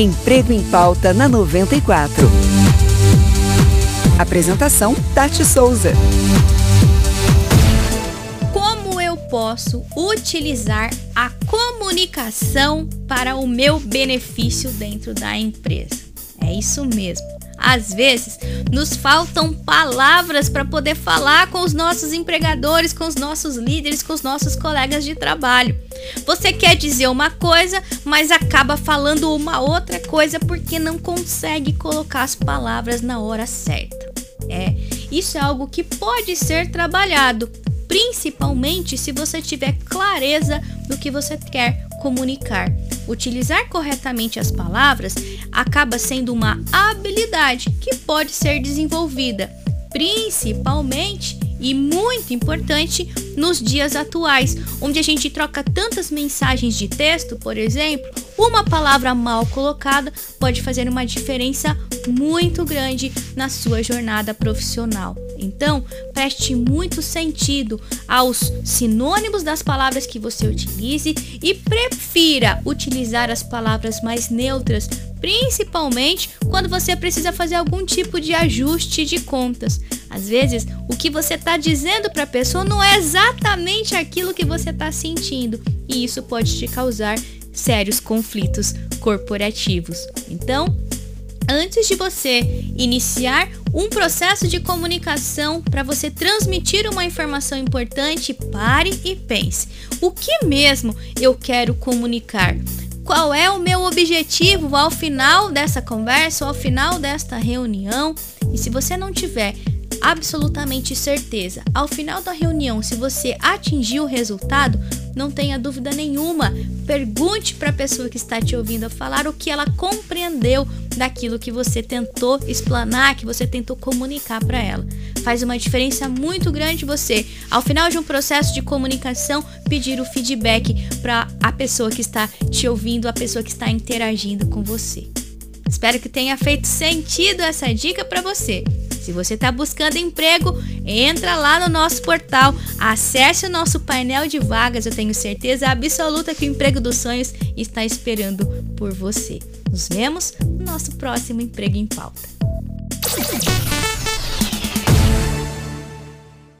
Emprego em Pauta na 94. Apresentação: Tati Souza. Como eu posso utilizar a comunicação para o meu benefício dentro da empresa? É isso mesmo. Às vezes, nos faltam palavras para poder falar com os nossos empregadores, com os nossos líderes, com os nossos colegas de trabalho. Você quer dizer uma coisa, mas acaba falando uma outra coisa porque não consegue colocar as palavras na hora certa. É, isso é algo que pode ser trabalhado, principalmente se você tiver clareza do que você quer comunicar. Utilizar corretamente as palavras acaba sendo uma habilidade que pode ser desenvolvida, principalmente e muito importante nos dias atuais, onde a gente troca tantas mensagens de texto, por exemplo, uma palavra mal colocada pode fazer uma diferença muito grande na sua jornada profissional. Então, preste muito sentido aos sinônimos das palavras que você utilize e prefira utilizar as palavras mais neutras, principalmente quando você precisa fazer algum tipo de ajuste de contas. Às vezes, o que você está dizendo para a pessoa não é exatamente aquilo que você está sentindo, e isso pode te causar sérios conflitos corporativos. Então, antes de você iniciar um processo de comunicação para você transmitir uma informação importante, pare e pense: o que mesmo eu quero comunicar? Qual é o meu objetivo ao final dessa conversa, ao final desta reunião? E se você não tiver absolutamente certeza, ao final da reunião, se você atingir o resultado, não tenha dúvida nenhuma. Pergunte para a pessoa que está te ouvindo falar o que ela compreendeu daquilo que você tentou explanar, que você tentou comunicar para ela. Faz uma diferença muito grande você, ao final de um processo de comunicação, pedir o feedback para a pessoa que está te ouvindo, a pessoa que está interagindo com você. Espero que tenha feito sentido essa dica para você. Se você está buscando emprego, entra lá no nosso portal, acesse o nosso painel de vagas. Eu tenho certeza absoluta que o emprego dos sonhos está esperando por você. Nos vemos no nosso próximo Emprego em Pauta.